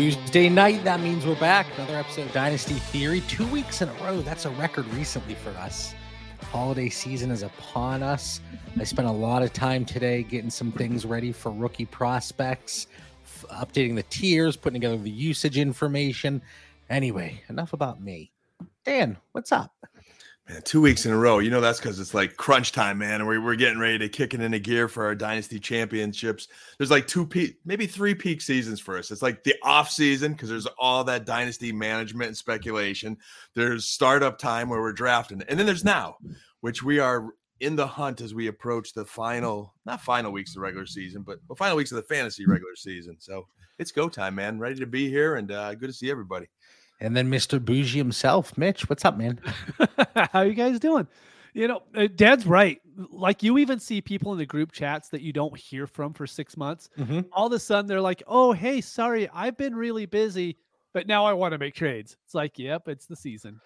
Tuesday night, that means we're back. Another episode of Dynasty Theory. Two weeks in a row. That's a record recently for us. Holiday season is upon us. I spent a lot of time today getting some things ready for rookie prospects, f- updating the tiers, putting together the usage information. Anyway, enough about me. Dan, what's up? Man, two weeks in a row. You know that's because it's like crunch time, man. We're, we're getting ready to kick it into gear for our dynasty championships. There's like two peak, maybe three peak seasons for us. It's like the off season because there's all that dynasty management and speculation. There's startup time where we're drafting, and then there's now, which we are in the hunt as we approach the final, not final weeks of the regular season, but the final weeks of the fantasy regular season. So it's go time, man. Ready to be here, and uh, good to see everybody. And then Mr. Bougie himself, Mitch. What's up, man? How you guys doing? You know, uh, Dad's right. Like you even see people in the group chats that you don't hear from for six months. Mhm. All of a sudden, they're like, "Oh, hey, sorry, I've been really busy, but now I want to make trades." It's like, "Yep, it's the season."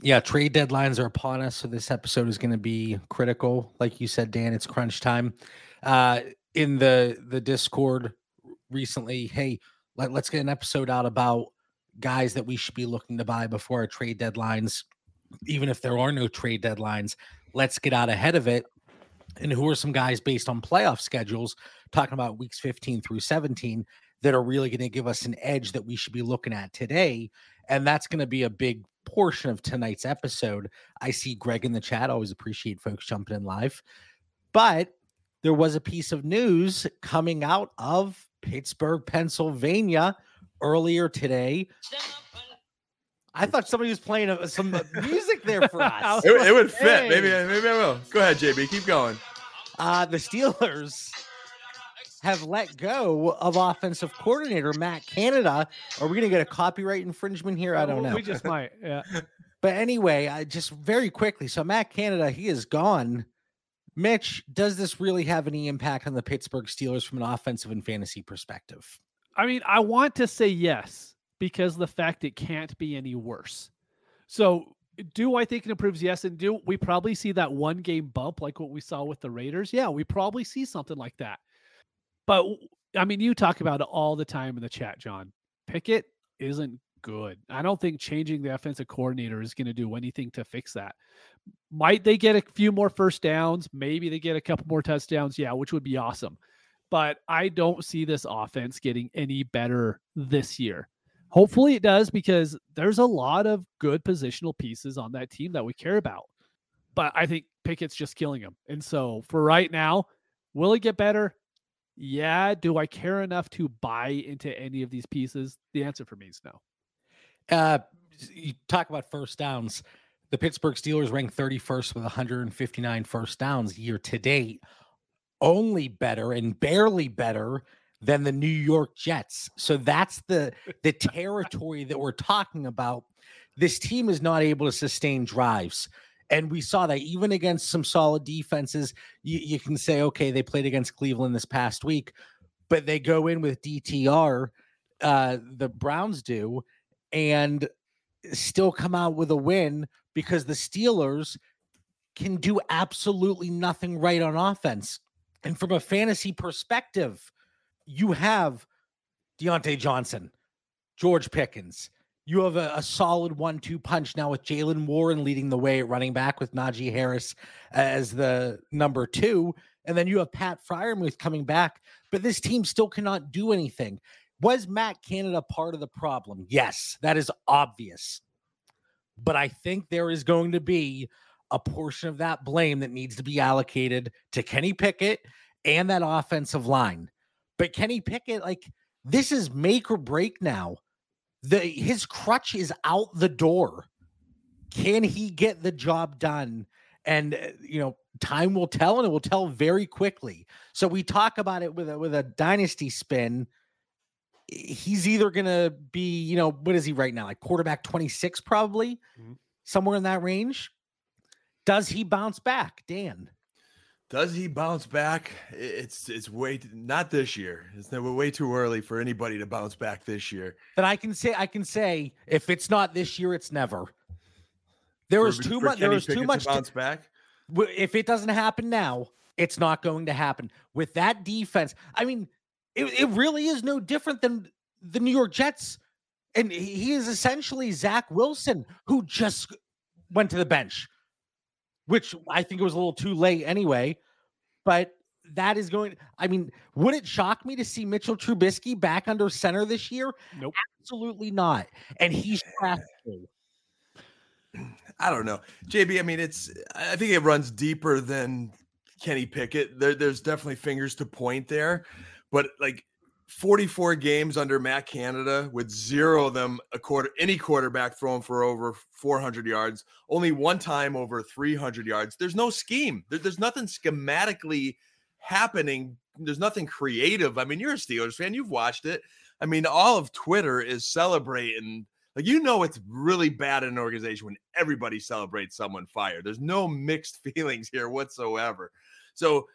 Yeah, trade deadlines are upon us, so this episode is going to be critical. Like you said, Dan, it's crunch time. Uh, in the the Discord recently, hey, let, let's get an episode out about guys that we should be looking to buy before our trade deadlines. Even if there are no trade deadlines, let's get out ahead of it. And who are some guys based on playoff schedules, talking about weeks 15 through 17, that are really going to give us an edge that we should be looking at today? And that's going to be a big portion of tonight's episode. I see Greg in the chat. Always appreciate folks jumping in live. But there was a piece of news coming out of Pittsburgh, Pennsylvania earlier today. I thought somebody was playing uh, some music there for us. It, it would fit. Maybe, maybe I will. Go ahead, JB. Keep going. Uh, the Steelers have let go of offensive coordinator Matt Canada. Are we going to get a copyright infringement here? I don't know. We just might. Yeah. But anyway, I just very quickly. So Matt Canada, he is gone. Mitch, does this really have any impact on the Pittsburgh Steelers from an offensive and fantasy perspective? I mean, I want to say yes because the fact it can't be any worse. So, do I think it improves? Yes, and do we probably see that one game bump like what we saw with the Raiders? Yeah, we probably see something like that. But I mean, you talk about it all the time in the chat, John. Pickett isn't good. I don't think changing the offensive coordinator is going to do anything to fix that. Might they get a few more first downs? Maybe they get a couple more touchdowns. Yeah, which would be awesome but I don't see this offense getting any better this year. Hopefully it does because there's a lot of good positional pieces on that team that we care about. But I think Pickett's just killing him. And so for right now, will it get better? Yeah. Do I care enough to buy into any of these pieces? The answer for me is no. Uh, you talk about first downs. The Pittsburgh Steelers ranked 31st with 159 first downs year to date, only better and barely better than the New York Jets. So that's the the territory that we're talking about. This team is not able to sustain drives. And we saw that even against some solid defenses, you, you can say, okay, they played against Cleveland this past week, but they go in with DTR, uh, the Browns do, and still come out with a win because the Steelers can do absolutely nothing right on offense. And from a fantasy perspective, you have Diontae Johnson, George Pickens. You have a, a solid one-two punch now with Jaylen Warren leading the way at running back with Najee Harris as the number two. And then you have Pat Freiermuth coming back, but this team still cannot do anything. Was Matt Canada part of the problem? Yes, that is obvious. But I think there is going to be a portion of that blame that needs to be allocated to Kenny Pickett and that offensive line. But Kenny Pickett, like this is make or break now. The his crutch is out the door. Can he get the job done? And uh, you know, time will tell, and it will tell very quickly. So we talk about it with a with a dynasty spin. He's either gonna be, you know, what is he right now? Like quarterback 26, probably Mhm. somewhere in that range. Does he bounce back, Dan? Does he bounce back? It's it's way t- not this year. It's never way too early for anybody to bounce back this year. But I can say I can say if it's not this year, it's never. There For- is too much. There Kenny too to much. to- bounce back. if it doesn't happen now, it's not going to happen with that defense. I mean, it, it really is no different than the New York Jets, and he is essentially Zach Wilson, who just went to the bench, which I think it was a little too late anyway. But that is going. I mean, would it shock me to see Mitchell Trubisky back under center this year? Nope. Absolutely not. And he's drafted. I don't know, JB. I mean, it's. I think it runs deeper than Kenny Pickett. There, there's definitely fingers to point there, but like 44 games under Matt Canada with zero of them a quarter any quarterback thrown for over 400 yards, only one time over 300 yards. There's no scheme. There, there's nothing schematically happening. There's nothing creative. I mean, you're a Steelers fan. You've watched it. I mean, all of Twitter is celebrating. Like you know, it's really bad in an organization when everybody celebrates someone fired. There's no mixed feelings here whatsoever. So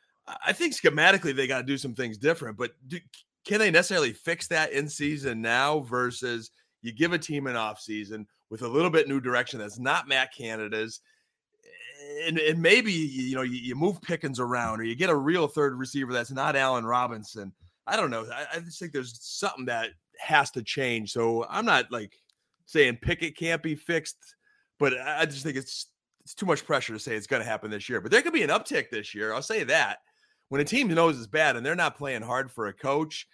I think schematically they got to do some things different. But do, can they necessarily fix that in season now versus you give a team an off season with a little bit new direction that's not Matt Canada's? And, and maybe you know you, you move Pickens around or you get a real third receiver that's not Allen Robinson. I don't know. I, I just think there's something that has to change. So I'm not like saying Pickett can't be fixed, but I just think it's it's too much pressure to say it's going to happen this year. But there could be an uptick this year. I'll say that. When a team knows it's bad and they're not playing hard for a coach,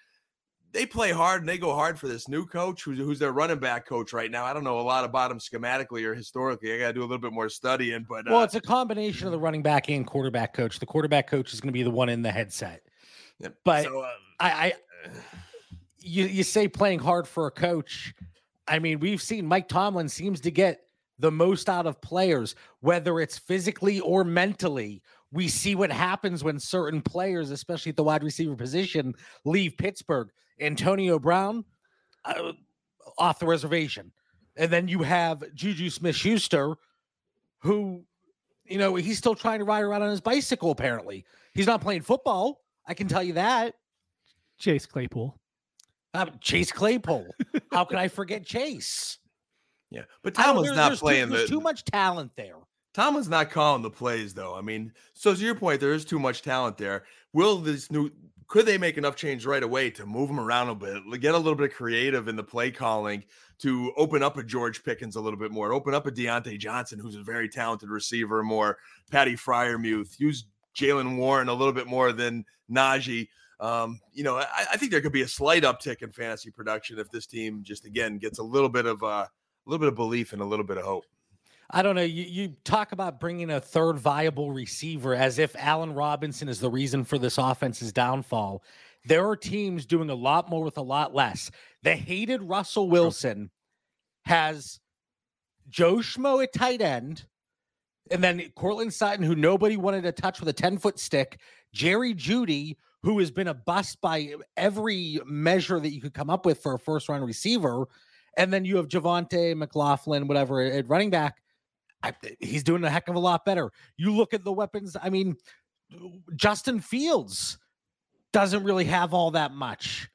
they play hard and they go hard for this new coach who's, who's their running back coach right now. I don't know a lot about him schematically or historically. I got to do a little bit more studying. But well, uh, it's a combination of the running back and quarterback coach. The quarterback coach is going to be the one in the headset. Yeah, but so, um, I, I, you you say playing hard for a coach. I mean, we've seen Mike Tomlin seems to get the most out of players, whether it's physically or mentally. We see what happens when certain players, especially at the wide receiver position, leave Pittsburgh. Antonio Brown uh, off the reservation. And then you have Juju Smith Schuster, who, you know, he's still trying to ride around on his bicycle, apparently. He's not playing football. I can tell you that. Chase Claypool. Uh, Chase Claypool. How can I forget Chase? Yeah, but Tomlin's there, not playing. Too, there's too much talent there. Tomlin's not calling the plays though. I mean, so to your point, there is too much talent there. Will this new could they make enough change right away to move him around a bit, get a little bit creative in the play calling to open up a George Pickens a little bit more, open up a Diontae Johnson, who's a very talented receiver, more Patty Freiermuth, use Jaylen Warren a little bit more than Najee. Um, you know, I, I, think there could be a slight uptick in fantasy production if this team just again gets a little bit of uh, a little bit of belief and a little bit of hope. I don't know. You, you talk about bringing a third viable receiver as if Allen Robinson is the reason for this offense's downfall. There are teams doing a lot more with a lot less. The hated Russell Wilson has Joe Schmo at tight end, and then Courtland Sutton, who nobody wanted to touch with a 10 foot stick, Jerry Jeudy, who has been a bust by every measure that you could come up with for a first round receiver. And then you have Javonte McLaughlin, whatever, at running back. I, he's doing a heck of a lot better. You look at the weapons. I mean, Justin Fields doesn't really have all that much,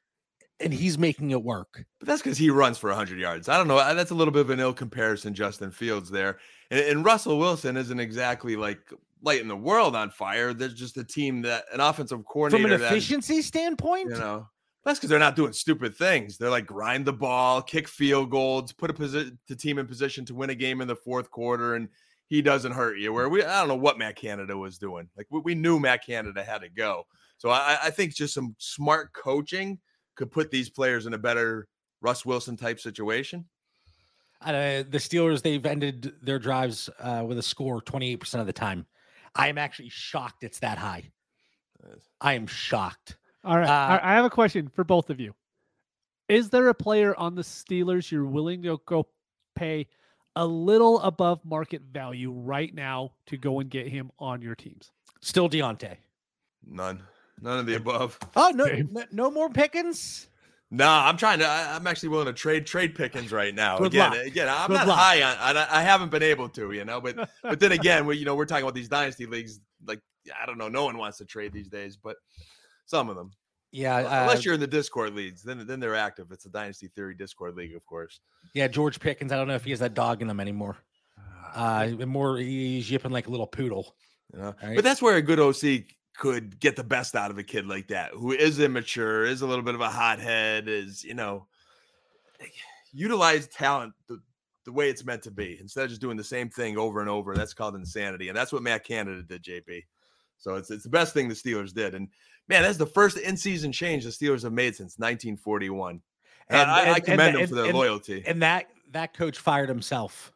and he's making it work. But that's because he runs for 100 yards. I don't know. That's a little bit of an ill comparison, Justin Fields there. And, and Russell Wilson isn't exactly like lighting the world on fire. There's just a team that an offensive coordinator from an efficiency that, standpoint. You know, that's because they're not doing stupid things. They're like grind the ball, kick field goals, put a position the team in position to win a game in the fourth quarter, and he doesn't hurt you. Where we I don't know what Matt Canada was doing. Like we, we knew Matt Canada had to go. So I, I think just some smart coaching could put these players in a better Russ Wilson type situation. Uh, the Steelers they've ended their drives uh, with a score 28% of the time. I am actually shocked it's that high. I am shocked. All right. Uh, I have a question for both of you. Is there a player on the Steelers you're willing to go pay a little above market value right now to go and get him on your teams? Still Diontae. None. None of the above. Oh no, no, no more Pickens. Nah, I'm trying to. I, am actually willing to trade trade Pickens right now. Good again, luck. again, I'm Good not luck. high on. I, I haven't been able to, you know. But but then again, we you know we're talking about these dynasty leagues. Like I don't know, no one wants to trade these days. But some of them. Yeah, uh, unless you're in the Discord leagues, then then they're active. It's a Dynasty Theory Discord league, of course. Yeah, George Pickens. I don't know if he has that dog in him anymore. Ah, uh, more he's yipping like a little poodle. You know? right? But that's where a good OC could get the best out of a kid like that, who is immature, is a little bit of a hothead, is you know, utilize talent the, the way it's meant to be instead of just doing the same thing over and over. That's called insanity, and that's what Matt Canada did, JB. So it's it's the best thing the Steelers did, and man, that's the first in-season change the Steelers have made since 1941. And, and I, and, I, commend and, them for their loyalty. And that that coach fired himself.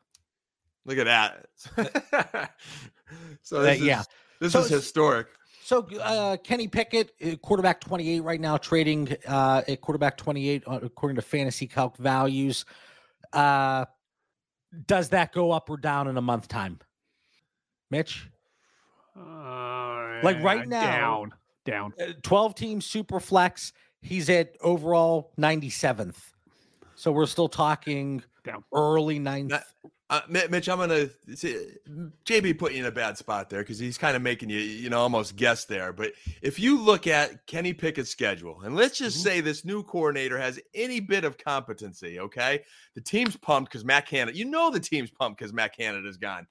Look at that. so this uh, yeah, is, this so, is historic. So uh, Kenny Pickett, uh, quarterback 28 right now, trading uh, at quarterback 28 uh, according to FantasyCalc values. Uh, does that go up or down in a month time, Mitch? Uh, like right now, down, down. Uh, 12 team super flex. He's at overall 97th. So we're still talking down early ninth. Uh, Mitch, I'm gonna see, JB put you in a bad spot there because he's kind of making you, you know, almost guess there. But if you look at Kenny Pickett's schedule, and let's just mm-hmm. say this new coordinator has any bit of competency, okay? The team's pumped because Matt Canada, you know, the team's pumped because Matt Canada's gone.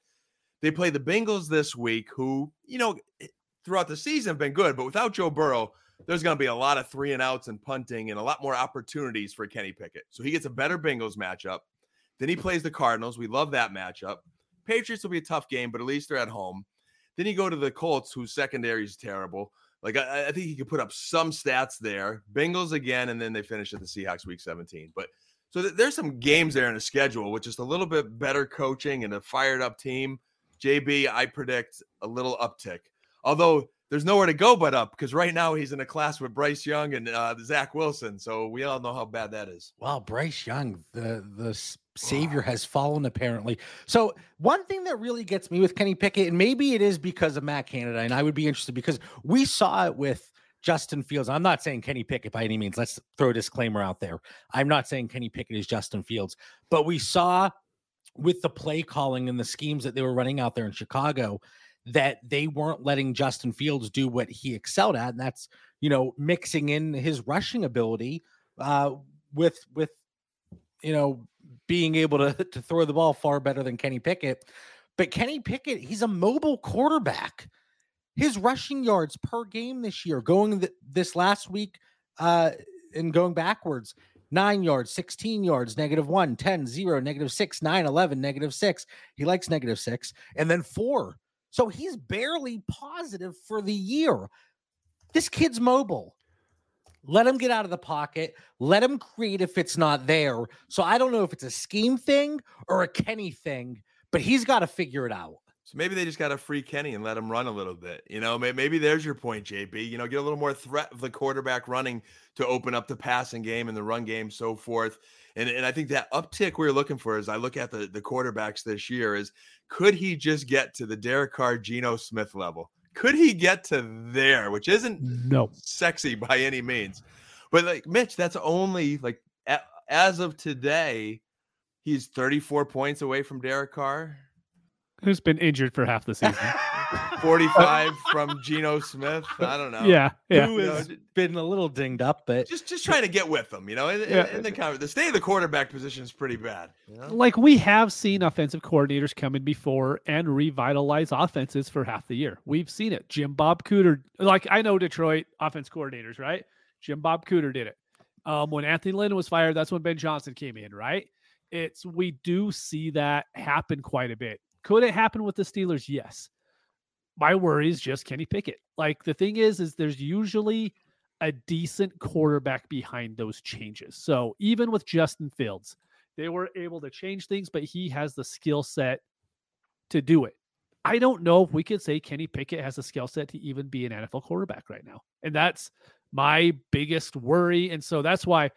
They play the Bengals this week, who, you know, throughout the season have been good, but without Joe Burrow, there's going to be a lot of three and outs and punting and a lot more opportunities for Kenny Pickett. So he gets a better Bengals matchup. Then he plays the Cardinals. We love that matchup. Patriots will be a tough game, but at least they're at home. Then you go to the Colts, whose secondary is terrible. Like I, I, think he could put up some stats there. Bengals again, and then they finish at the Seahawks week 17. But so th- there's some games there in the schedule with just a little bit better coaching and a fired up team. JB, I predict a little uptick. Although there's nowhere to go but up because right now he's in a class with Bryce Young and uh, Zach Wilson. So we all know how bad that is. Wow, Bryce Young, the the savior has fallen apparently. So one thing that really gets me with Kenny Pickett, and maybe it is because of Matt Canada, and I would be interested because we saw it with Justin Fields. I'm not saying Kenny Pickett by any means. Let's throw a disclaimer out there. I'm not saying Kenny Pickett is Justin Fields, but we saw with the play calling and the schemes that they were running out there in Chicago that they weren't letting Justin Fields do what he excelled at, and that's you know mixing in his rushing ability uh, with with you know being able to to throw the ball far better than Kenny Pickett. But Kenny Pickett, he's a mobile quarterback. His rushing yards per game this year, going th- this last week uh, and going backwards, 9 yards, 16 yards, negative 1, 10, 0, negative 6, 9, 11, negative 6. He likes negative 6. And then 4 so he's barely positive for the year. This kid's mobile. Let him get out of the pocket. Let him create if it's not there. So I don't know if it's a scheme thing or a Kenny thing, but he's got to figure it out. So maybe they just got to free Kenny and let him run a little bit. You know, maybe there's your point, JB. You know, get a little more threat of the quarterback running to open up the passing game and the run game, so forth. And, and I think that uptick we are looking for as I look at the, the quarterbacks this year is could he just get to the Derek Carr, Geno Smith level? Could he get to there, which isn't no sexy by any means? But like Mitch, that's only like as of today, he's 34 points away from Derek Carr. Who's been injured for half the season. 45 from Geno Smith. I don't know. Yeah, yeah. Who has you know, been a little dinged up, but just just trying to get with them. You know, in, yeah. in, in the the state of the quarterback position is pretty bad. You know? Like we have seen offensive coordinators come in before and revitalize offenses for half the year. We've seen it. Jim Bob Cooter, like I know Detroit offense coordinators, right? Jim Bob Cooter did it. Um, when Anthony Lynn was fired, that's when Ben Johnson came in, right? It's we do see that happen quite a bit. Could it happen with the Steelers? Yes my worry is just Kenny Pickett. Like the thing is, is there's usually a decent quarterback behind those changes. So even with Justin Fields, they were able to change things, but he has the skill set to do it. I don't know if we could say Kenny Pickett has a skill set to even be an NFL quarterback right now. And that's my biggest worry. And so that's why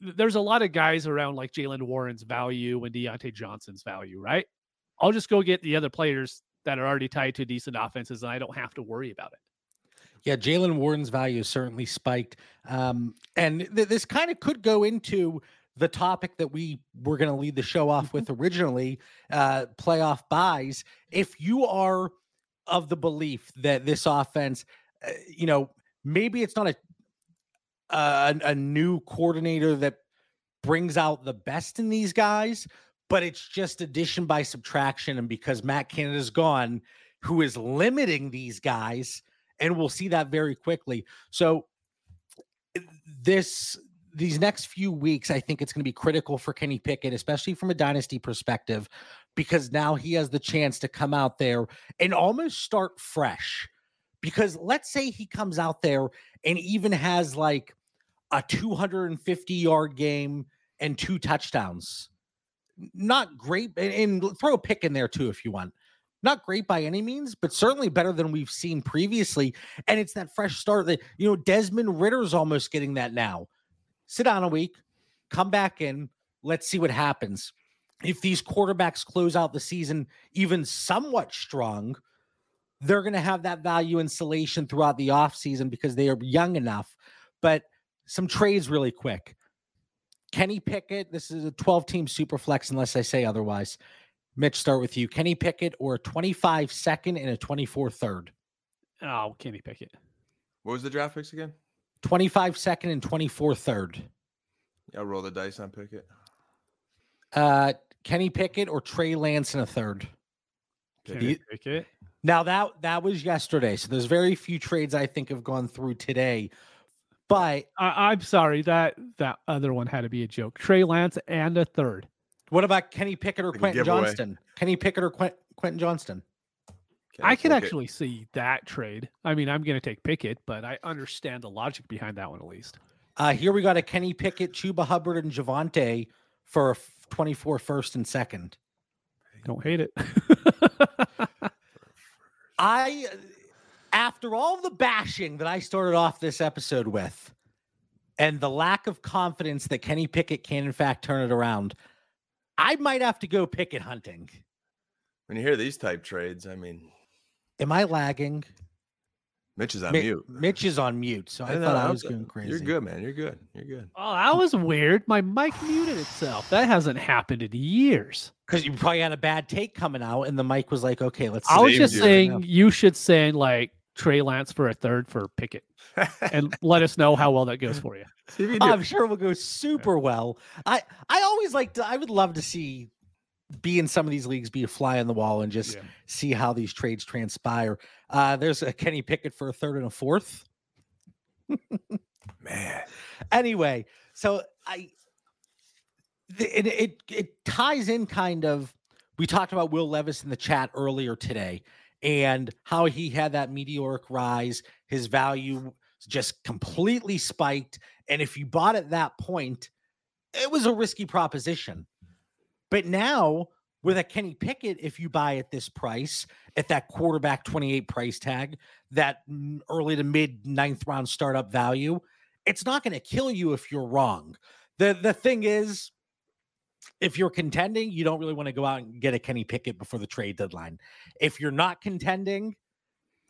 there's a lot of guys around like Jaylen Warren's value and Diontae Johnson's value, right? I'll just go get the other players that are already tied to decent offenses, and I don't have to worry about it. Yeah, Jaylen Warren's value certainly spiked. Um, and th- this kind of could go into the topic that we were going to lead the show off with mm-hmm. originally uh, playoff buys. If you are of the belief that this offense, uh, you know, maybe it's not a, a, a new coordinator that brings out the best in these guys, but it's just addition by subtraction. And because Matt Canada's gone, who is limiting these guys, and we'll see that very quickly. So, eh, this these next few weeks, I think it's going to be critical for Kenny Pickett, especially from a dynasty perspective, because now he has the chance to come out there and almost start fresh. Because let's say he comes out there and even has like a 250 yard game and two touchdowns. Not great, and, throw a pick in there too if you want. Not great by any means, but certainly better than we've seen previously. And it's that fresh start that, you know, Desmond Ridder's almost getting that now. Sit down a week, come back in, let's see what happens. If these quarterbacks close out the season even somewhat strong, they're going to have that value insulation throughout the offseason because they are young enough. But some trades really quick. Kenny Pickett, this is a 12 team super flex, unless I say otherwise. Mitch, start with you. Kenny Pickett or a 25 second and a 24 third? Oh, Kenny Pickett. What was the draft picks again? 25 second and 24 third. Yeah, I'll roll the dice on Pickett. Uh, Kenny Pickett or Trey Lance in a third? Kenny Pickett. Now that that was yesterday, so there's very few trades I think have gone through today. But I, I'm sorry that that other one had to be a joke. Trey Lance and a third. what about Kenny Pickett or Like Quentin giveaway. Johnston? Kenny Pickett or Quent, Quentin Johnston? Kenny I could Pickett. actually see that trade. I mean, I'm going to take Pickett, but I understand the logic behind that one at least. Uh, here we got a Kenny Pickett, Chuba Hubbard, and Javonte for a f- 24 first and second. Don't hate it. I, after all the bashing that I started off this episode with, and the lack of confidence that Kenny Pickett can in fact turn it around, I might have to go Pickett hunting. When you hear these type trades, I mean, Am I lagging? Mitch is on Mi- mute. Mitch is on mute, so I No, thought no, I was going crazy. You're good, man. You're good. You're good. oh, that was weird. My mic muted itself. That hasn't happened in years. because you probably had a bad take coming out, and the mic was like, "Okay, let's." I was just you. saying you should send like Trey Lance for a third for Pickett and let us know how well that goes for you. You. I'm sure it will go super well. I I always like to. I would love to see be in some of these leagues, be a fly on the wall, and just Yeah. see how these trades transpire. Uh, there's a Kenny Pickett for a third and a fourth. man. Anyway, so I it, it it ties in kind of. We talked about Will Levis in the chat earlier today, and how he had that meteoric rise. His value just completely spiked, and if you bought at that point, it was a risky proposition. But now with a Kenny Pickett, if you buy at this price, at that quarterback 28 price tag, that early to mid ninth round startup value, it's not going to kill you if you're wrong. The the thing is, if you're contending, you don't really want to go out and get a Kenny Pickett before the trade deadline. If you're not contending,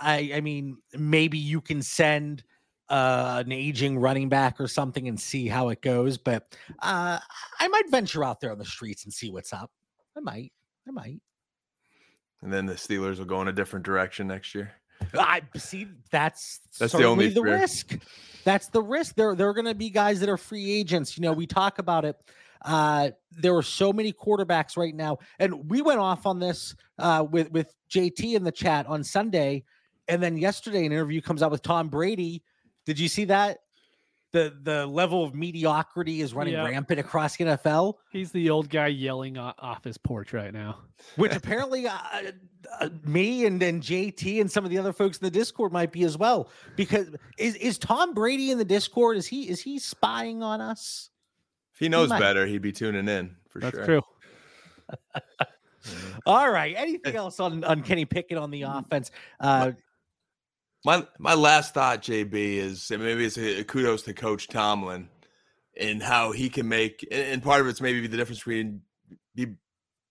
I I mean, maybe you can send uh, an aging running back or something and see how it goes. But uh, I might venture out there on the streets and see what's up. I might. I might. And then the Steelers will go in a different direction next year. I see. That's That's the only the risk. That's the risk. There, there are going to be guys that are free agents. You know, we talk about it. Uh, there are so many quarterbacks right now, and we went off on this uh, with with JT in the chat on Sunday, and then yesterday an interview comes out with Tom Brady. Did you see that? The the level of mediocrity is running Yeah. rampant across the NFL. He's the old guy yelling off his porch right now. which apparently uh, uh, me and, and JT and some of the other folks in the Discord might be as well. Because is is Tom Brady in the Discord? Is he is he spying on us? If he knows might. better, he'd be tuning in for That's sure. That's true. All right. Anything else on on Kenny Pickett on the offense? Uh, My my last thought, JB, is and maybe it's a kudos to Coach Tomlin and how he can make and and part of it's maybe the difference between be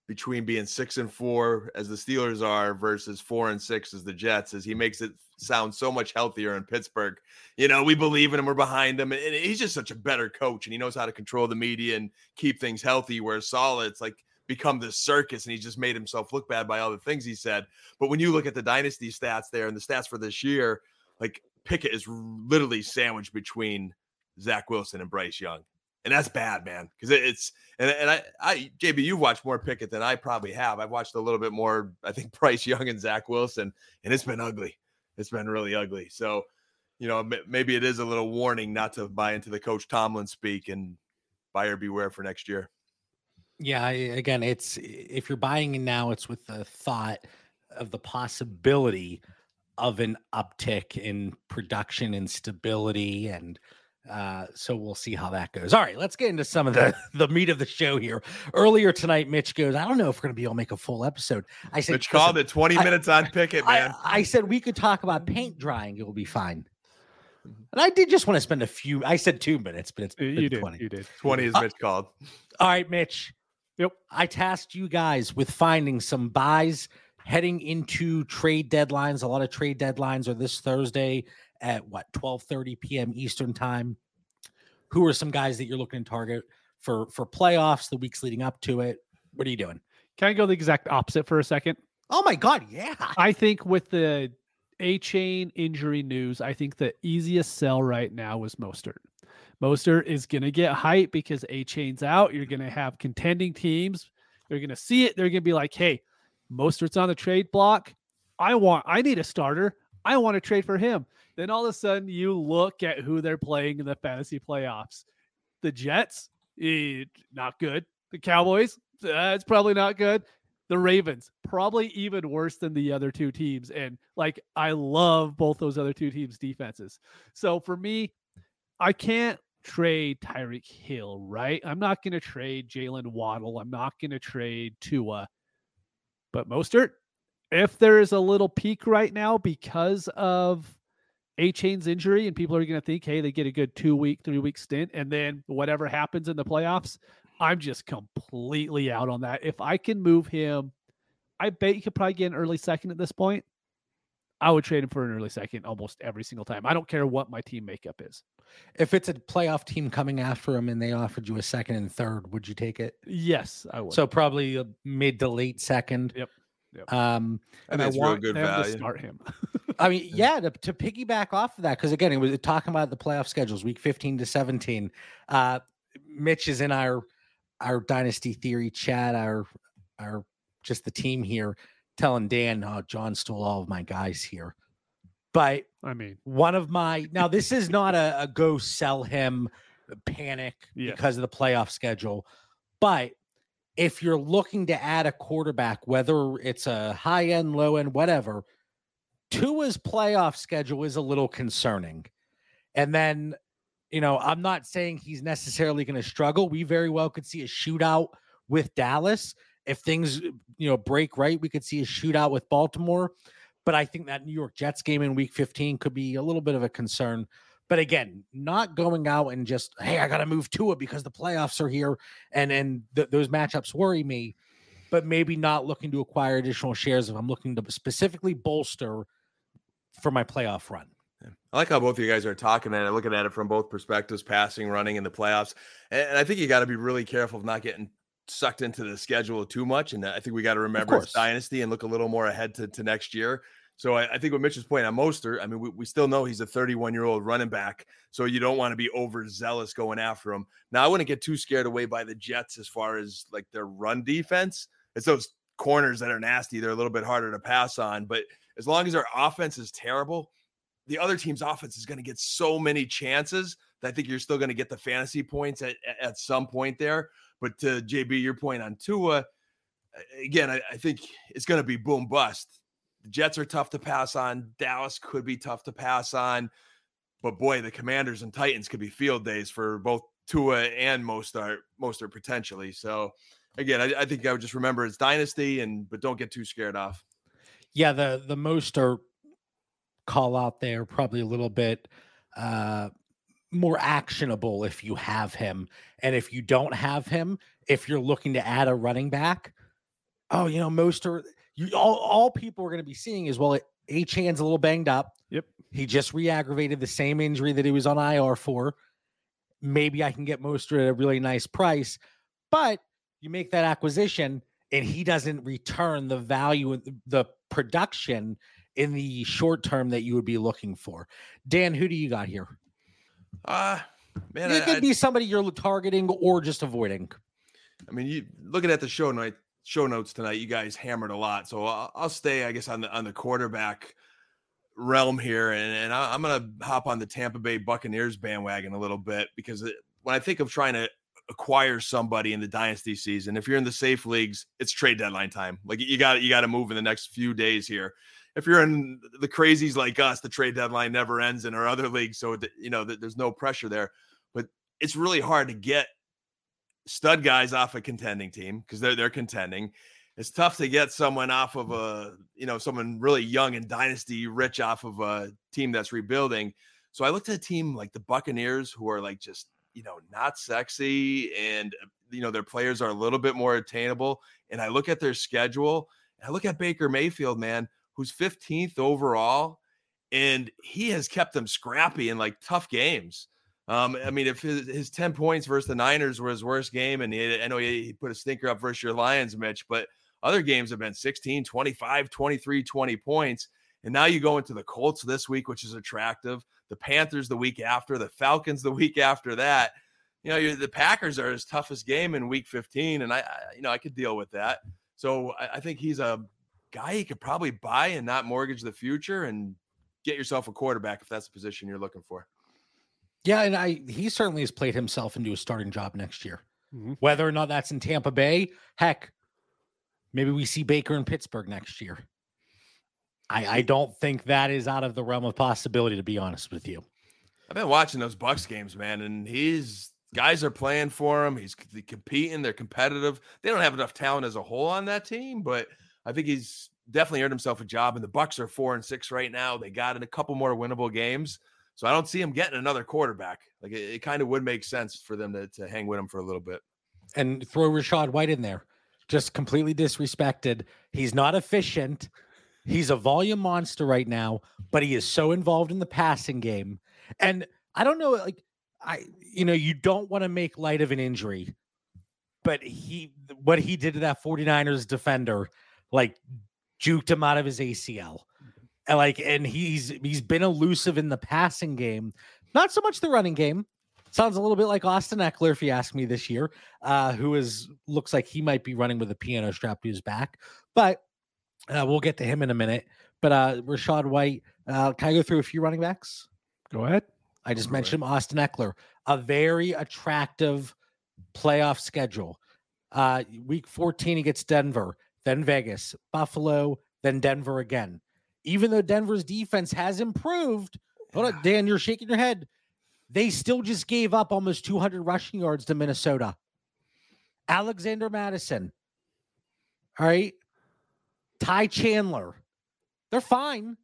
between being six and four as the Steelers are versus four and six as the Jets is he makes it sound so much healthier in Pittsburgh. You know, we believe in him, we're behind him, and he's just such a better coach and he knows how to control the media and keep things healthy. Where Solid, it's like become this circus and he just made himself look bad by all the things he said. But when you look at the dynasty stats there and the stats for this year, like Pickett is literally sandwiched between Zach Wilson and Bryce Young. And that's bad, man. Because it's and, and I, I JB, you've watched more Pickett than I probably have. I've watched a little bit more, I think, Bryce Young and Zach Wilson, and it's been ugly. It's been really ugly. So, you know, maybe it is a little warning not to buy into the coach Tomlin speak and buyer beware for next year. Yeah, again, it's if you're buying in now, it's with the thought of the possibility of an uptick in production and stability and uh, so we'll see how that goes. All right, let's get into some of the the meat of the show here. Earlier tonight, Mitch goes, I don't know if we're gonna be able to make a full episode. I said Mitch called it 20 I, minutes on Pickett, man. I, I, said we could talk about paint drying, it will be fine. And I did just want to spend a few. I said two minutes, but it's you did. 20. You did. 20 is uh, Mitch uh, called. All right, Mitch. Yep. I tasked you guys with finding some buys heading into trade deadlines. A lot of trade deadlines are this Thursday at what 12:30 p.m. Eastern time. Who are some guys that you're looking to target for for playoffs the weeks leading up to it? What are you doing? Can I go the exact opposite for a second? Oh my god, yeah. I think with the Achane injury news, I think the easiest sell right now is Mostert. Mostert is going to get hype because Achane's out. You're going to have contending teams. They're going to see it. They're going to be like, hey, Mostert's on the trade block. I want, I need a starter. I want to trade for him. Then all of a sudden, you look at who they're playing in the fantasy playoffs. The Jets, eh, not good. The Cowboys, that's uh, probably not good. The Ravens, probably even worse than the other two teams. And like, I love both those other two teams' defenses. So for me, I can't trade Tyreek Hill, right? I'm not going to trade Jaylen Waddle. I'm not going to trade Tua. But Mostert, if there is a little peak right now because of Achane's injury, and people are going to think, hey, they get a good two week, three week stint, and then whatever happens in the playoffs, I'm just completely out on that. If I can move him, I bet you could probably get an early second at this point. I would trade him for an early second almost every single time. I don't care what my team makeup is. If it's a playoff team coming after him and they offered you a second and third, would you take it? Yes, I would. So probably a mid to late second. Yep. Yep. Um, and I want good them value. to start him. I mean, yeah, to, to piggyback off of that, because again, it was talking about the playoff schedules, week 15 to 17. Uh, Mitch is in our our dynasty theory chat, our our just the team here telling Dan, oh, John stole all of my guys here. But I mean, one of my now, this is not a, a go sell him panic yeah. because of the playoff schedule. But if you're looking to add a quarterback, whether it's a high end, low end, whatever, Tua's playoff schedule is a little concerning. And then, you know, I'm not saying he's necessarily going to struggle. We very well could see a shootout with Dallas if things you know break right, we could see a shootout with Baltimore. But I think that New York Jets game in Week 15 could be a little bit of a concern. But again, not going out and just hey, I got to move it because the playoffs are here, and and th- those matchups worry me. But maybe not looking to acquire additional shares if I'm looking to specifically bolster for my playoff run. I like how both of you guys are talking and looking at it from both perspectives, passing, running, in the playoffs. And I think you got to be really careful of not getting sucked into the schedule too much. And I think we got to remember it's dynasty and look a little more ahead to, to next year. So I, I think what Mitch's point on Mostert, I mean, we, we still know he's a 31 year old running back. So you don't want to be overzealous going after him. Now, I wouldn't get too scared away by the Jets as far as like their run defense. It's those corners that are nasty. They're a little bit harder to pass on. But as long as our offense is terrible, the other team's offense is going to get so many chances that I think you're still going to get the fantasy points at, at some point there. But to JB, your point on Tua, again, I, I think it's going to be boom bust. The Jets are tough to pass on. Dallas could be tough to pass on. But boy, the Commanders and Titans could be field days for both Tua and Mostert, Mostert potentially. So again, I, I think I would just remember it's dynasty, and but don't get too scared off. Yeah, the the Mostert call out there probably a little bit uh more actionable if you have him. And if you don't have him, if you're looking to add a running back, oh, you know, most are you all, all people are going to be seeing is well, Achane's a little banged up. Yep. He just re-aggravated the same injury that he was on IR for. Maybe I can get Mostert a really nice price, but you make that acquisition and he doesn't return the value the production in the short term that you would be looking for. Dan, who do you got here? Uh man, it could I, be somebody you're targeting or just avoiding. I mean, you looking at the show night show notes tonight, you guys hammered a lot, so I'll, I'll stay, I guess, on the on the quarterback realm here, and, and I, am to hop on the Tampa Bay Buccaneers bandwagon a little bit because it, when I think of trying to acquire somebody in the dynasty season, if you're in the safe leagues, it's trade deadline time. Like you got you got to move in the next few days here. If you're in the crazies like us, the trade deadline never ends in our other leagues, so you know there's no pressure there. But it's really hard to get stud guys off a contending team because they're they're contending. It's tough to get someone off of a you know someone really young and dynasty rich off of a team that's rebuilding. So I looked at a team like the Buccaneers who are like just you know not sexy and uh, you know their players are a little bit more attainable. And I look at their schedule and I look at Baker Mayfield, man, who's 15th overall, and he has kept them scrappy in like tough games. Um, I mean, if his, his 10 points versus the Niners were his worst game, and he, I know he, he put a stinker up versus your Lions, Mitch, but other games have been 16, 25, 23, 20 points. And now you go into the Colts this week, which is attractive. The Panthers the week after, the Falcons the week after that. You know, the Packers are his toughest game in week 15. And I, I you know, I could deal with that. So I, I think he's a guy you could probably buy and not mortgage the future and get yourself a quarterback if that's the position you're looking for. Yeah, and I he certainly has played himself into a starting job next year. Mm-hmm. Whether or not that's in Tampa Bay, heck, maybe we see Baker in Pittsburgh next year. I, I don't think that is out of the realm of possibility, to be honest with you. I've been watching those Bucs games, man, and he's guys are playing for him. He's competing. They're competitive. They don't have enough talent as a whole on that team, but I think he's definitely earned himself a job. And the Bucs are four and six right now. They got in a couple more winnable games. So I don't see him getting another quarterback. Like it, it kind of would make sense for them to, to hang with him for a little bit. And throw Rachaad White in there. Just completely disrespected. He's not efficient. He's a volume monster right now, but he is so involved in the passing game. And I don't know, like, I, you know, you don't want to make light of an injury, but he, what he did to that 49ers defender, like, juked him out of his ACL. And like, and he's he's been elusive in the passing game, not so much the running game. Sounds a little bit like Austin Ekeler, if you ask me this year, uh, who is looks like he might be running with a piano strap to his back. But uh, we'll get to him in a minute. But uh, Rachaad White, uh, can I go through a few running backs? Go ahead. I just mentioned him, Austin Ekeler, a very attractive playoff schedule. Uh, week 14, he gets Denver, then Vegas, Buffalo, then Denver again even though Denver's defense has improved, hold on, Dan, you're shaking your head. They still just gave up almost 200 rushing yards to Minnesota. Alexander Mattison. All right. Ty Chandler. They're fine.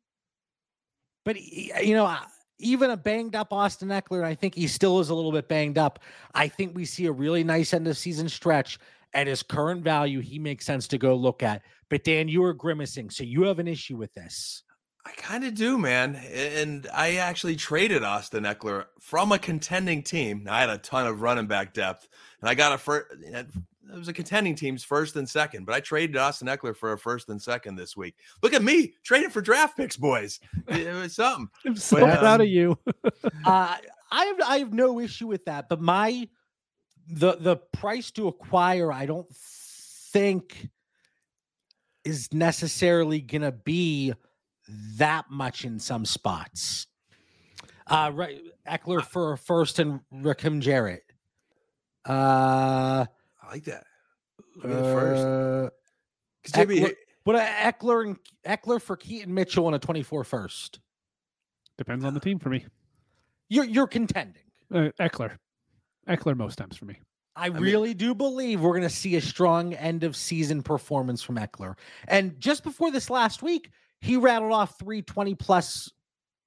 But, you know, even a banged up Austin Ekeler, I think he still is a little bit banged up. I think we see a really nice end of season stretch at his current value, he makes sense to go look at. But Dan, you are grimacing, so you have an issue with this. I kind of do, man. And I actually traded Austin Ekeler from a contending team. I had a ton of running back depth, and I got a first. It was a contending team's first and second, but I traded Austin Ekeler for a first and second this week. Look at me trading for draft picks, boys. It was something. I'm so but, proud um, of you. uh, I have I have no issue with that, but my the the price to acquire, I don't think is necessarily going to be that much in some spots. Uh, right, Ekeler for first and Rakim Jarrett. Uh, I like that. Uh, first. Ekeler, but uh, Ekeler and Ekeler for Keaton Mitchell on a 24 first. Depends on the team for me. You're you're contending. Uh, Ekeler. Ekeler most times for me. I, I really mean, do believe we're going to see a strong end of season performance from Ekeler. And just before this last week, he rattled off three 20 plus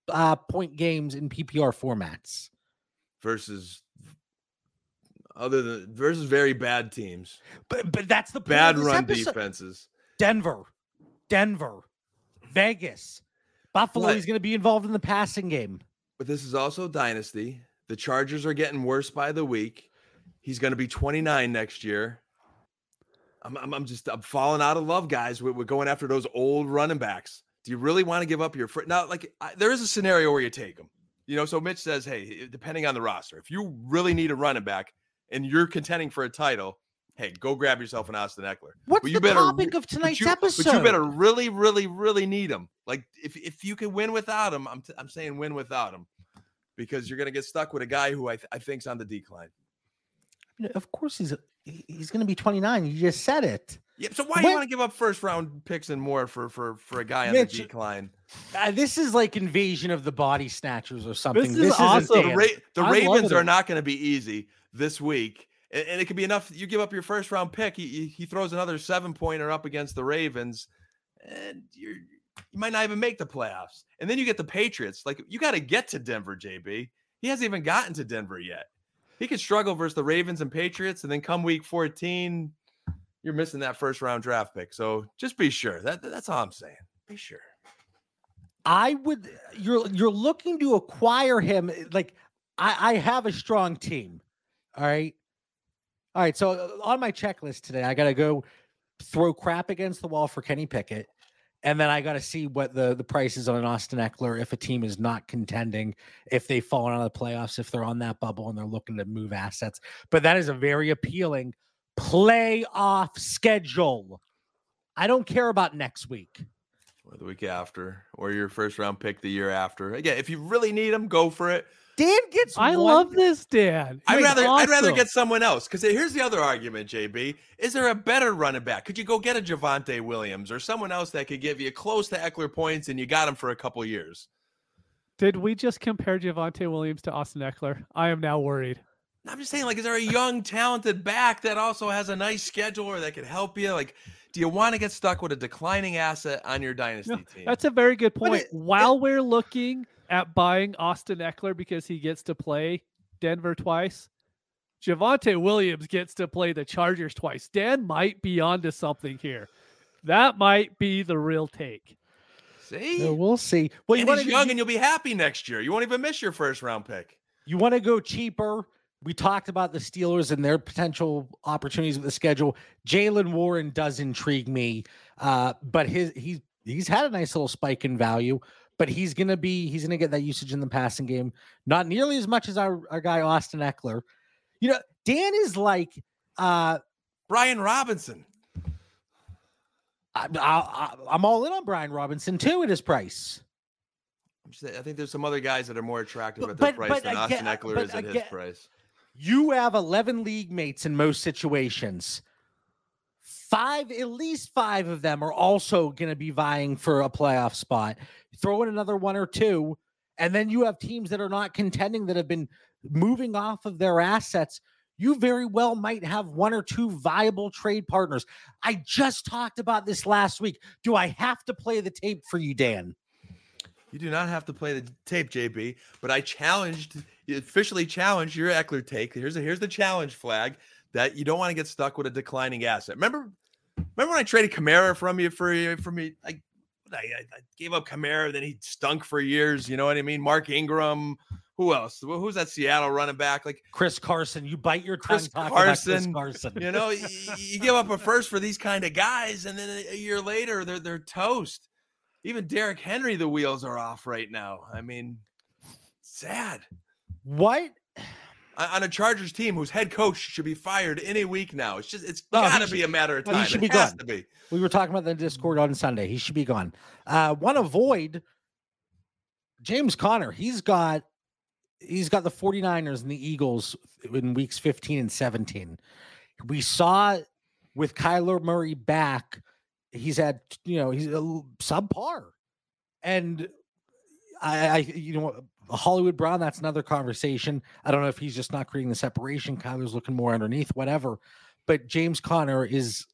uh, point games in PPR formats versus other than versus very bad teams. But but that's the bad run episode. defenses. Denver, Denver, Vegas, Buffalo. He's going to be involved in the passing game. But this is also dynasty. The Chargers are getting worse by the week. He's going to be 29 next year. I'm, I'm, I'm, just I'm falling out of love, guys. We're, we're, going after those old running backs. Do you really want to give up your fr- now? Like I, there is a scenario where you take them. You know, so Mitch says, hey, depending on the roster, if you really need a running back and you're contending for a title, hey, go grab yourself an Austin Ekeler. What's you the better topic of tonight's but you, episode? But you better really, really, really need him. Like if if you can win without him, I'm t- I'm saying win without him, because you're gonna get stuck with a guy who I th- I think's on the decline. Of course, he's he- he's going to be 29. You just said it. Yeah. So why do you want to give up first round picks and more for for for a guy on Mitch, the decline? Uh, this is like invasion of the body snatchers or something. This isn't awesome. The, Ra- the Ravens are not going to be easy this week. And, and it could be enough. You give up your first round pick. He, he- throws another seven pointer up against the Ravens, and you're you might not even make the playoffs. And then you get the Patriots. Like you got to get to Denver, JB. He hasn't even gotten to Denver yet. He could struggle versus the Ravens and Patriots, and then come week 14, you're missing that first round draft pick. So just be sure. That that's all I'm saying. Be sure. I would. You're you're looking to acquire him. Like I, I have a strong team. All right. All right. So uh, on my checklist today, I got to go throw crap against the wall for Kenny Pickett. And then I got to see what the, the price is on an Austin Ekeler if a team is not contending, if they've fallen out of the playoffs, if they're on that bubble and they're looking to move assets. But that is a very appealing playoff schedule. I don't care about next week. or the week after, or your first round pick the year after. Again, if you really need them, go for it. Dan gets. I one- love this, Dan. I'd He's rather I'd rather get someone else because here's the other argument, JB. Is there a better running back? Could you go get a Javonte Williams or someone else that could give you close to Ekeler points and you got him for a couple years? Did we just compare Javonte Williams to Austin Ekeler? I am now worried. I'm just saying, like, is there a young, talented back that also has a nice schedule or that could help you? Like, do you want to get stuck with a declining asset on your dynasty team? That's a very good point. it- While we're looking at buying Austin Ekeler because he gets to play Denver twice, Javonte Williams gets to play the Chargers twice. Dan might be onto something here. That might be the real take. See, Yeah, we'll see. Well, you and want he's to young and you'll be happy next year. You won't even miss your first round pick. you want to go cheaper. We talked about the Steelers and their potential opportunities with the schedule. Jaylen Warren does intrigue me, uh, but his he's he's had a nice little spike in value. But he's gonna be he's gonna get that usage in the passing game, not nearly as much as our, our guy Austin Ekeler. You know, Dan is like uh, Brian Robinson. I, I, I'm all in on Brian Robinson too at his price. I'm just saying, I think there's some other guys that are more attractive But- at their but- price but than Austin Ekeler is at his price. You have 11 league mates in most situations. Five, at least five of them are also going to be vying for a playoff spot. Throw in another one or two, and then you have teams that are not contending that have been moving off of their assets. You very well might have one or two viable trade partners. I just talked about this last week. Do I have to play the tape for you, Dan? You do not have to play the tape, JB, but I challenged, officially challenged your Ekeler take. Here's a, here's the challenge flag that you don't want to get stuck with a declining asset. Remember, remember when I traded Kamara from you for for me? I, I, I gave up Kamara, then he stunk for years. You know what I mean? Mark Ingram. Who else? Who's that Seattle running back? Like Chris Carson, you bite your tongue Chris about Chris Carson, Carson. you know, you, you give up a first for these kind of guys, and then a year later they're they're toast. Even Derrick Henry, the wheels are off right now. I mean, sad. What? On a Chargers team whose head coach should be fired any week now. It's just it's No, gotta should- be a matter of no, he should It be has gone. to be. We were talking about the Discord on Sunday. He should be gone. Uh, want to avoid James Conner. He's got he's got the 49ers and the Eagles in weeks 15 and 17. We saw with Kyler Murray back, he's had, you know, he's a subpar. And I, I you know, Hollywood Brown, that's another conversation. I don't know if he's just not creating the separation. Kyler's looking more underneath, whatever. But James Conner is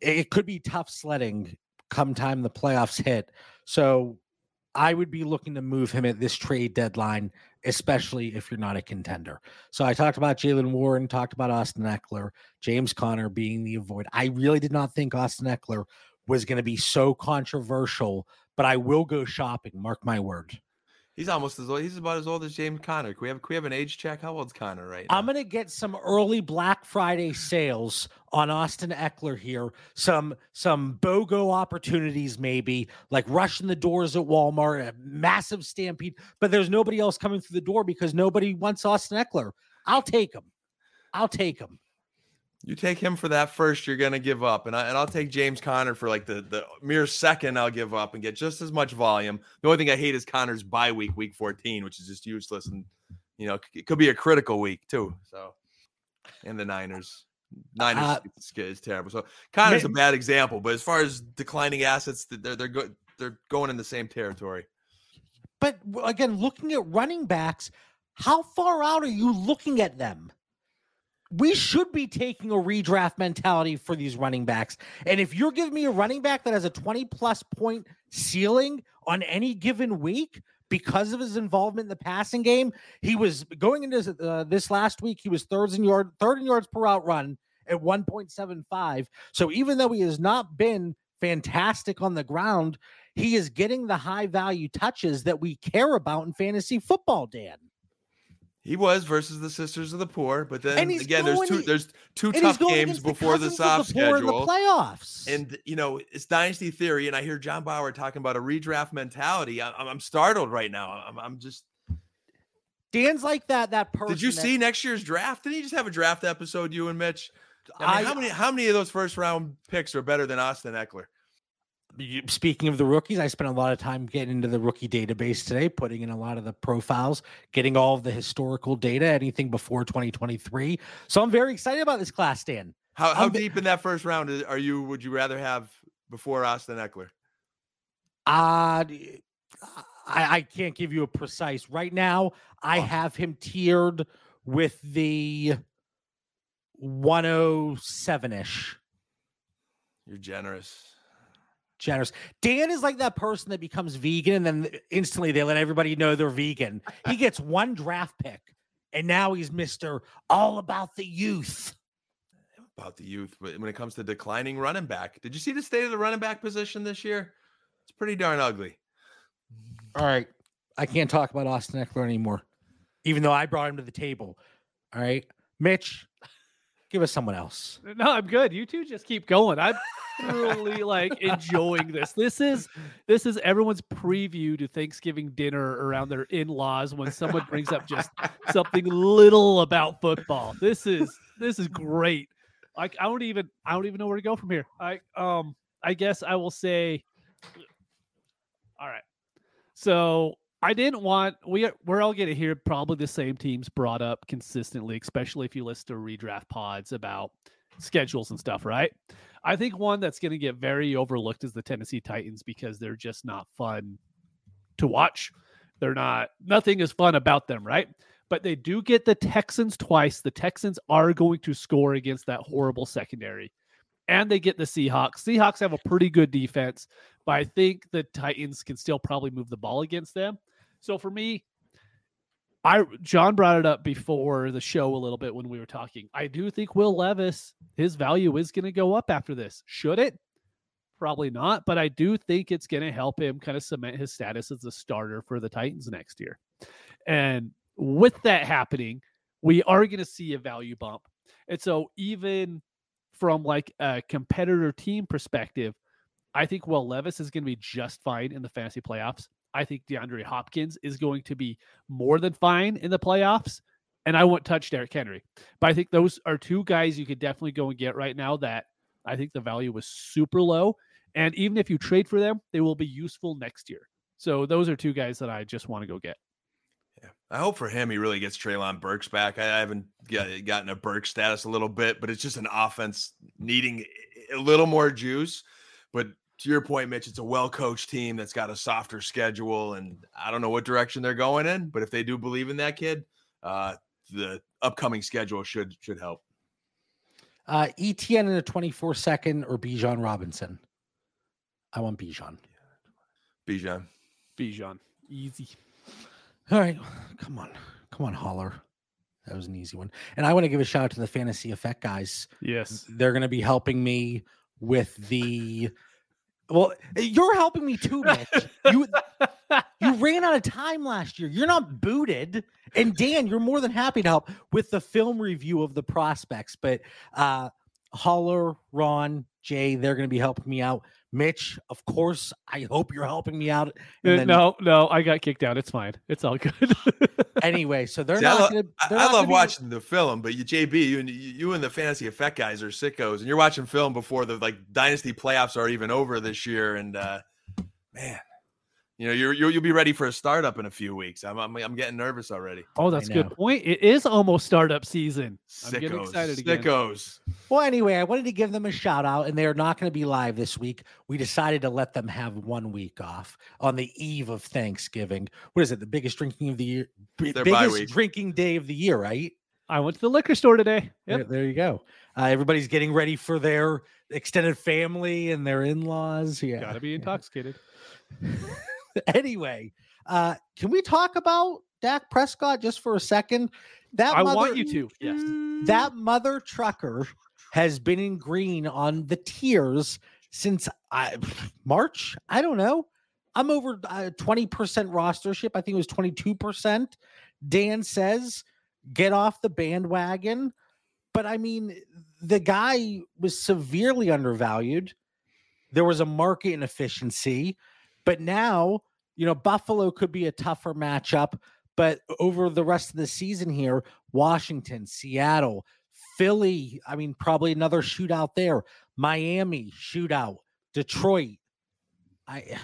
it could be tough sledding come time the playoffs hit. So I would be looking to move him at this trade deadline, especially if you're not a contender. So I talked about Jaylen Warren, talked about Austin Ekeler, James Conner being the avoid. I really did not think Austin Ekeler was going to be so controversial, but I will go shopping. Mark my word. He's almost as old. He's about as old as James Conner. Can we have can we have an age check? How old's Conner right now? I'm going to get some early Black Friday sales on Austin Ekeler here. Some some BOGO opportunities, maybe like rushing the doors at Walmart, a massive stampede. But there's nobody else coming through the door because nobody wants Austin Ekeler. I'll take him. I'll take him. You take him for that first, you're gonna give up, and I and I'll take James Conner for like the the mere second. I'll give up and get just as much volume. The only thing I hate is Conner's bye week, week 14, which is just useless, and you know it could be a critical week too. So, and the Niners, Niners Uh, is, is terrible. So Conner's a bad example, but as far as declining assets, they're they're good. They're going in the same territory. But again, looking at running backs, how far out are you looking at them? We should be taking a redraft mentality for these running backs. And if you're giving me a running back that has a 20 plus point ceiling on any given week because of his involvement in the passing game, he was going into uh, this last week, he was third in yard, third in yards per route run at 1.75. So even though he has not been fantastic on the ground, he is getting the high value touches that we care about in fantasy football, Dan. He was versus the Sisters of the Poor, but then again, there's two there's two tough games before the soft the schedule. the playoffs. And you know, it's dynasty theory, and I hear John Bauer talking about a redraft mentality. I, I'm, I'm startled right now. I'm, I'm just. Dan's like that. That person. Did you that- see next year's draft? Didn't you just have a draft episode, you and Mitch? I mean, I- how many how many of those first round picks are better than Austin Ekeler? Speaking of the rookies, I spent a lot of time getting into the rookie database today, putting in a lot of the profiles, getting all of the historical data, anything before 2023. So I'm very excited about this class, Dan. How how I'm- deep in that first round are you? Would you rather have before Austin Ekeler? Uh, I, I can't give you a precise right now. I Oh. have him tiered with the 107 ish. You're generous. Generous. Dan is like that person that becomes vegan and then instantly they let everybody know they're vegan. He gets one draft pick and now he's Mr. All About the Youth. About the youth, but when it comes to declining running back, did you see the state of the running back position this year? It's pretty darn ugly. All right. I can't talk about Austin Ekeler anymore, even though I brought him to the table. All right. Mitch, give us someone else. No, I'm good. You two just keep going. I'm really like enjoying this. This is this is everyone's preview to Thanksgiving dinner around their in-laws when someone brings up just something little about football. This is this is great. Like I don't even I don't even know where to go from here. I um I guess I will say all right. So I didn't want we we're all going to hear probably the same teams brought up consistently, especially if you listen to redraft pods about schedules and stuff, right? I think one that's going to get very overlooked is the Tennessee Titans because they're just not fun to watch. They're not nothing is fun about them, right? But they do get the Texans twice. The Texans are going to score against that horrible secondary. And they get the Seahawks. Seahawks have a pretty good defense, but I think the Titans can still probably move the ball against them. So for me, I John brought it up before the show a little bit when we were talking. I do think Will Levis, his value is going to go up after this. Should it? Probably not, but I do think it's going to help him kind of cement his status as a starter for the Titans next year. And with that happening, we are going to see a value bump. And so even from like a competitor team perspective, I think Will Levis is going to be just fine in the fantasy playoffs. I think DeAndre Hopkins is going to be more than fine in the playoffs. And I won't touch Derrick Henry. But I think those are two guys you could definitely go and get right now that I think the value was super low. And even if you trade for them, they will be useful next year. So those are two guys that I just want to go get. Yeah. I hope for him he really gets Treylon Burks back. I haven't gotten a Burke status a little bit, but it's just an offense needing a little more juice. But to your point, Mitch, it's a well coached team that's got a softer schedule, and I don't know what direction they're going in, but if they do believe in that kid, uh, the upcoming schedule should should help. Uh, ETN in a 24 second or Bijan Robinson. I want Bijan. Bijan. Bijan. Easy. All right. Come on. Come on, Holler. That was an easy one. And I want to give a shout out to the fantasy effect guys. Yes. They're going to be helping me with the. Well, you're helping me too, Mitch. You you ran out of time last year. You're not booted. And Dan, you're more than happy to help with the film review of the prospects. But uh Holler, Ron, Jay, they're going to be helping me out. Mitch, of course, I hope you're helping me out. And uh, then, no, no, I got kicked out. It's fine. It's all good. anyway, so they're See, not. I, gonna, they're I, not love watching the film, but you, JB, you and you and the fantasy effect guys are sickos, and you're watching film before the like dynasty playoffs are even over this year. And uh, man, you know, you're, you will be ready for a startup in a few weeks. I'm, I'm, I'm getting nervous already. Oh, that's a good point. It is almost startup season. Sickos, I'm getting excited again. Sickos. Well, anyway, I wanted to give them a shout out, and they're not going to be live this week. We decided to let them have one week off on the eve of Thanksgiving. What is it? The biggest drinking of the year, biggest drinking day of the year, right? I went to the liquor store today. Yep. There, there you go. Uh, everybody's getting ready for their extended family and their in-laws. Yeah, gotta be intoxicated. anyway, uh, can we talk about Dak Prescott just for a second? That I mother, want you to. Yes. That mother trucker has been in green on the tiers since I, March. I don't know. I'm over uh, 20% rostership. I think it was 22%. Dan says, get off the bandwagon. But I mean, the guy was severely undervalued. There was a market inefficiency. But now, you know, Buffalo could be a tougher matchup. But over the rest of the season here, Washington, Seattle, Philly, I mean, probably another shootout there. Miami, shootout. Detroit. I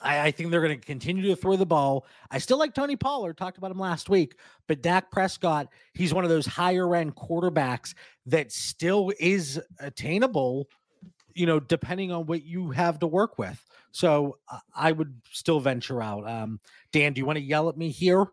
I, think they're going to continue to throw the ball. I still like Tony Pollard, talked about him last week, but Dak Prescott, he's one of those higher end quarterbacks that still is attainable, you know, depending on what you have to work with. So I would still venture out. Um, Dan, do you want to yell at me here?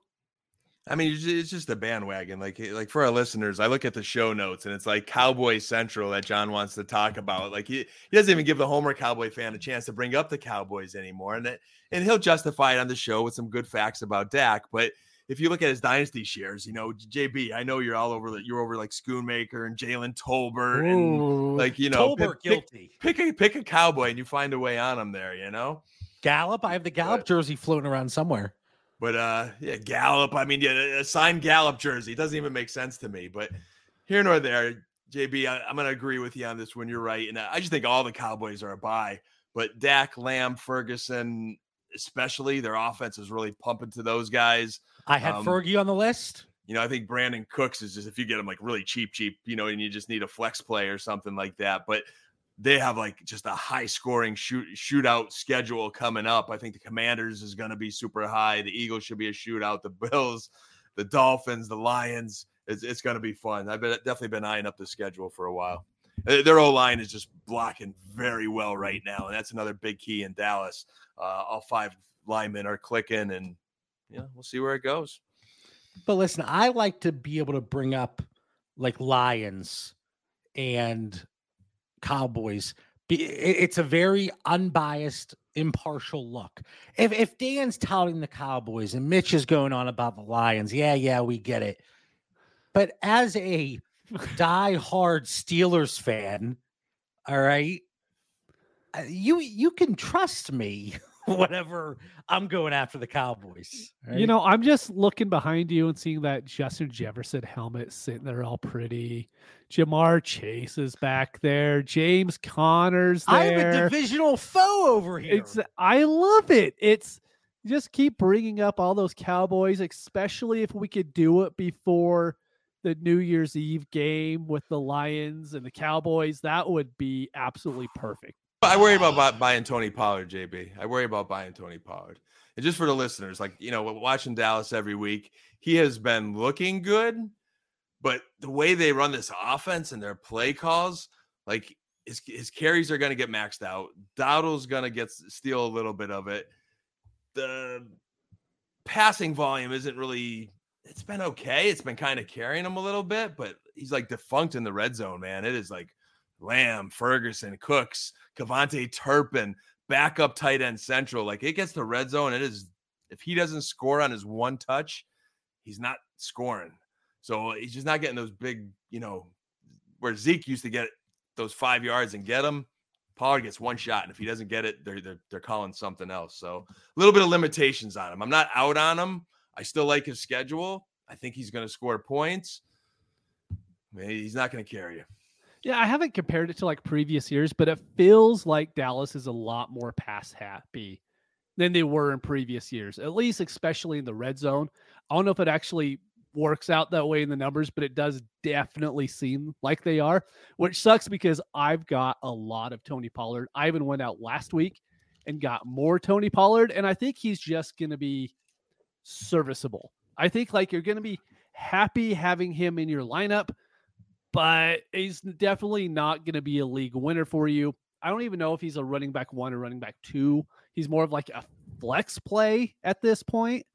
I mean, it's just a bandwagon. Like, like for our listeners, I look at the show notes and it's like Cowboy Central that John wants to talk about. Like, he, he doesn't even give the Homer Cowboy fan a chance to bring up the Cowboys anymore, and it, and he'll justify it on the show with some good facts about Dak. But if you look at his dynasty shares, you know, JB, I know you're all over the, you're over like Schoonmaker and Jalen Tolbert and like you know, Tolbert pick, guilty. Pick, pick a pick a Cowboy and you find a way on him there. You know, Gallup. I have the Gallup but, jersey floating around somewhere. But uh, yeah, Gallup. I mean, yeah, a signed Gallup jersey it doesn't even make sense to me. But here nor there, JB, I, am going to agree with you on this one. You're right, and I just think all the Cowboys are a buy. But Dak, Lamb, Ferguson, especially their offense is really pumping to those guys. I had um, Fergie on the list. You know, I think Brandin Cooks is just if you get him like really cheap, cheap, you know, and you just need a flex play or something like that. But they have like just a high scoring shoot shootout schedule coming up. I think the Commanders is going to be super high. The Eagles should be a shootout. The Bills, the Dolphins, the Lions. It's, it's going to be fun. I've been, definitely been eyeing up the schedule for a while. Their O line is just blocking very well right now, and that's another big key in Dallas. Uh, all five linemen are clicking, and yeah, we'll see where it goes. But listen, I like to be able to bring up like Lions and Cowboys. It's a very unbiased, impartial look. If if Dan's touting the Cowboys and Mitch is going on about the Lions, yeah, yeah, we get it. But as a die-hard Steelers fan, all right, you you can trust me whatever I'm going after the Cowboys. Right? You know, I'm just looking behind you and seeing that Justin Jefferson helmet sitting there all pretty. Ja'Marr Chase is back there. James Conner's there. I have a divisional foe over here. It's I love it. It's just keep bringing up all those Cowboys, especially if we could do it before the New Year's Eve game with the Lions and the Cowboys. That would be absolutely perfect. I worry about buying Tony Pollard, JB. I worry about buying Tony Pollard. And just for the listeners, like, you know, watching Dallas every week, he has been looking good, but the way they run this offense and their play calls, like his, his carries are going to get maxed out. Dowdle's going to get steal a little bit of it. The passing volume isn't really, it's been okay. It's been kind of carrying him a little bit, but he's like defunct in the red zone, man. It is like Lamb, Ferguson, Cooks, KaVontae Turpin, backup tight end central. Like it gets the red zone. It is if he doesn't score on his one touch, he's not scoring. So he's just not getting those big, you know, where Zeke used to get those five yards and get them. Pollard gets one shot, and if he doesn't get it, they're they're, they're calling something else. So a little bit of limitations on him. I'm not out on him. I still like his schedule. I think he's going to score points. Maybe He's not going to carry you. Yeah, I haven't compared it to like previous years, but it feels like Dallas is a lot more pass happy than they were in previous years, at least, especially in the red zone. I don't know if it actually works out that way in the numbers, but it does definitely seem like they are, which sucks because I've got a lot of Tony Pollard. I even went out last week and got more Tony Pollard, and I think he's just going to be serviceable. I think like you're going to be happy having him in your lineup, but he's definitely not going to be a league winner for you. I don't even know if he's a running back one or running back two. He's more of like a flex play at this point,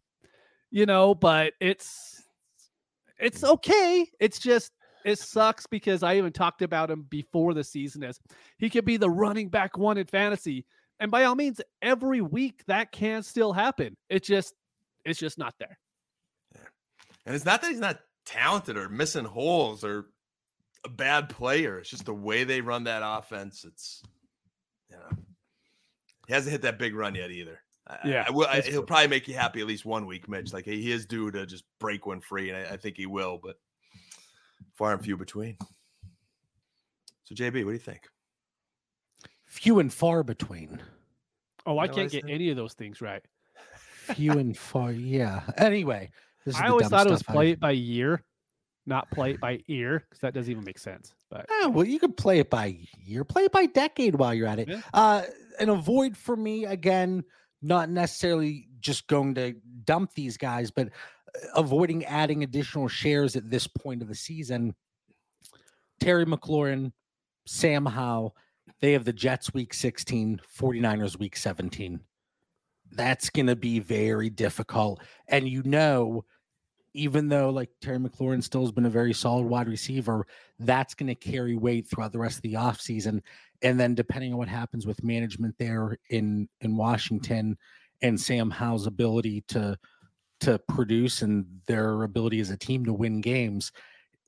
you know, but it's it's okay. It's just it sucks because I even talked about him before the season as he could be the running back one in fantasy. And by all means, every week that can still happen. It's just it's just not there. Yeah. And it's not that he's not talented or missing holes or a bad player. It's just the way they run that offense. It's you know he hasn't hit that big run yet either. Yeah, I, I, I, he'll probably make you happy at least one week, Mitch. Like he is due to just break one free, and I, think he will, but far and few between. So, JB, what do you think? Few and far between. Oh, I can't get any of those things right. Few and far, yeah. Anyway, I always thought it was play it by year, not play it by ear, because that doesn't even make sense. But yeah, well, you could play it by year, play it by decade while you're at it. Yeah. Uh, and avoid for me again not necessarily just going to dump these guys, but uh, avoiding adding additional shares at this point of the season. Terry McLaurin, Sam Howell, they have the Jets week 16, 49ers week 17. That's going to be very difficult. And you know, even though like Terry McLaurin still has been a very solid wide receiver, that's going to carry weight throughout the rest of the offseason. And then depending on what happens with management there in in Washington and Sam Howell's ability to to produce and their ability as a team to win games,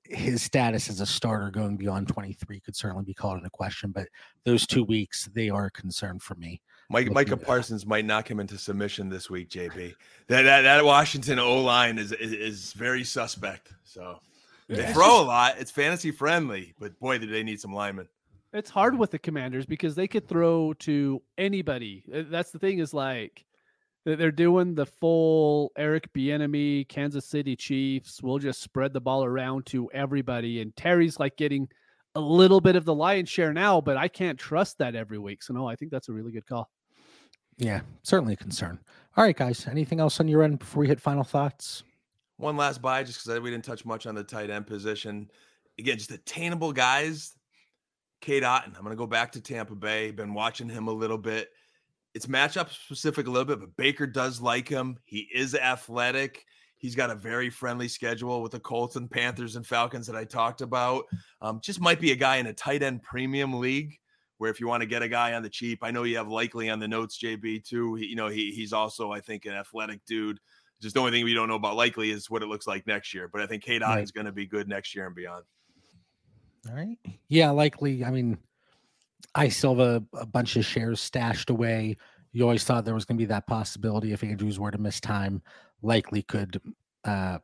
his status as a starter going beyond 23 could certainly be called into question. But those two weeks, they are a concern for me. Mike, Micah Parsons might knock him into submission this week. JB, that that, that Washington O line is, is, is very suspect. So they throw a lot. It's fantasy friendly, but boy, do they need some linemen. It's hard with the Commanders because they could throw to anybody. Uh, that's the thing is like they're doing the full Eric Bieniemy Kansas City Chiefs. We'll just spread the ball around to everybody, and Terry's like getting a little bit of the lion's share now, but I can't trust that every week. So no, I think that's a really good call. Yeah, certainly a concern. All right, guys. Anything else on your end before we hit final thoughts? One last buy, just because we didn't touch much on the tight end position. Again, just attainable guys. Cade Otton. I'm going to go back to Tampa Bay. Been watching him a little bit. It's matchup specific a little bit, but Baker does like him. He is athletic. He's got a very friendly schedule with the Colts and Panthers and Falcons that I talked about. Um, just might be a guy in a tight end premium league where if you want to get a guy on the cheap, I know you have Likely on the notes, JB too. He, you know, he he's also I think an athletic dude. Just the only thing we don't know about Likely is what it looks like next year. But I think Cade right. is going to be good next year and beyond. All right. Yeah, Likely. I mean, I still have a, a bunch of shares stashed away. You always thought there was going to be that possibility if Andrews were to miss time, Likely could uh,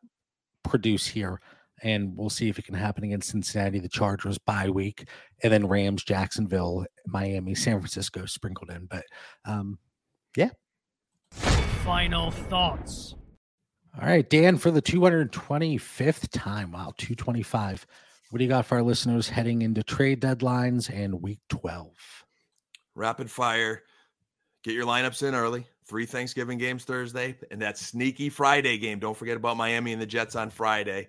produce here and we'll see if it can happen against Cincinnati, the Chargers bye week, and then Rams, Jacksonville, Miami, San Francisco sprinkled in. But um, yeah. Final thoughts. All right, Dan, for the 225th time. Wow, 225. What do you got for our listeners heading into trade deadlines and week 12? Rapid fire. Get your lineups in early. Three Thanksgiving games Thursday, and that sneaky Friday game. Don't forget about Miami and the Jets on Friday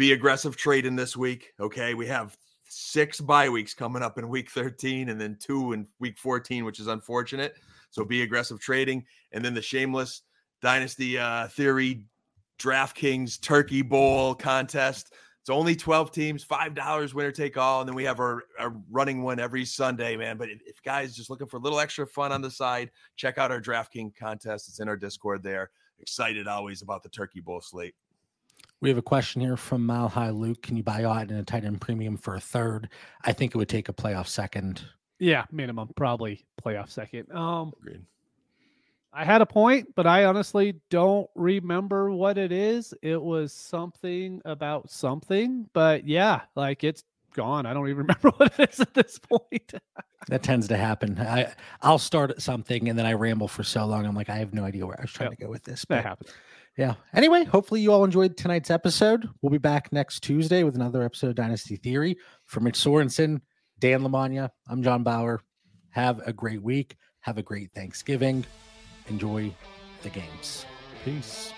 be aggressive trading this week. Okay. We have six bye weeks coming up in week 13 and then two in week 14, which is unfortunate. So be aggressive trading. And then the shameless dynasty uh, theory DraftKings Turkey Bowl contest. It's only 12 teams, $5 winner take all. And then we have our, our running one every Sunday, man. But if, if guys just looking for a little extra fun on the side, check out our DraftKings contest. It's in our Discord there. Excited always about the Turkey Bowl slate. We have a question here from Mile High Luke. Can you buy out in a tight end premium for a third? I think it would take a playoff second. Yeah, minimum, probably playoff second. Um, Agreed. I had a point, but I honestly don't remember what it is. It was something about something, but yeah, like it's gone. I don't even remember what it is at this point. That tends to happen. I I'll start at something and then I ramble for so long. I'm like, I have no idea where I was trying Yep. to go with this. that happens. Yeah. Anyway, hopefully you all enjoyed tonight's episode. We'll be back next Tuesday with another episode of Dynasty Theory. For Mitch Sorensen, Dan Lamagna, I'm John Bauer. Have a great week. Have a great Thanksgiving. Enjoy the games. Peace.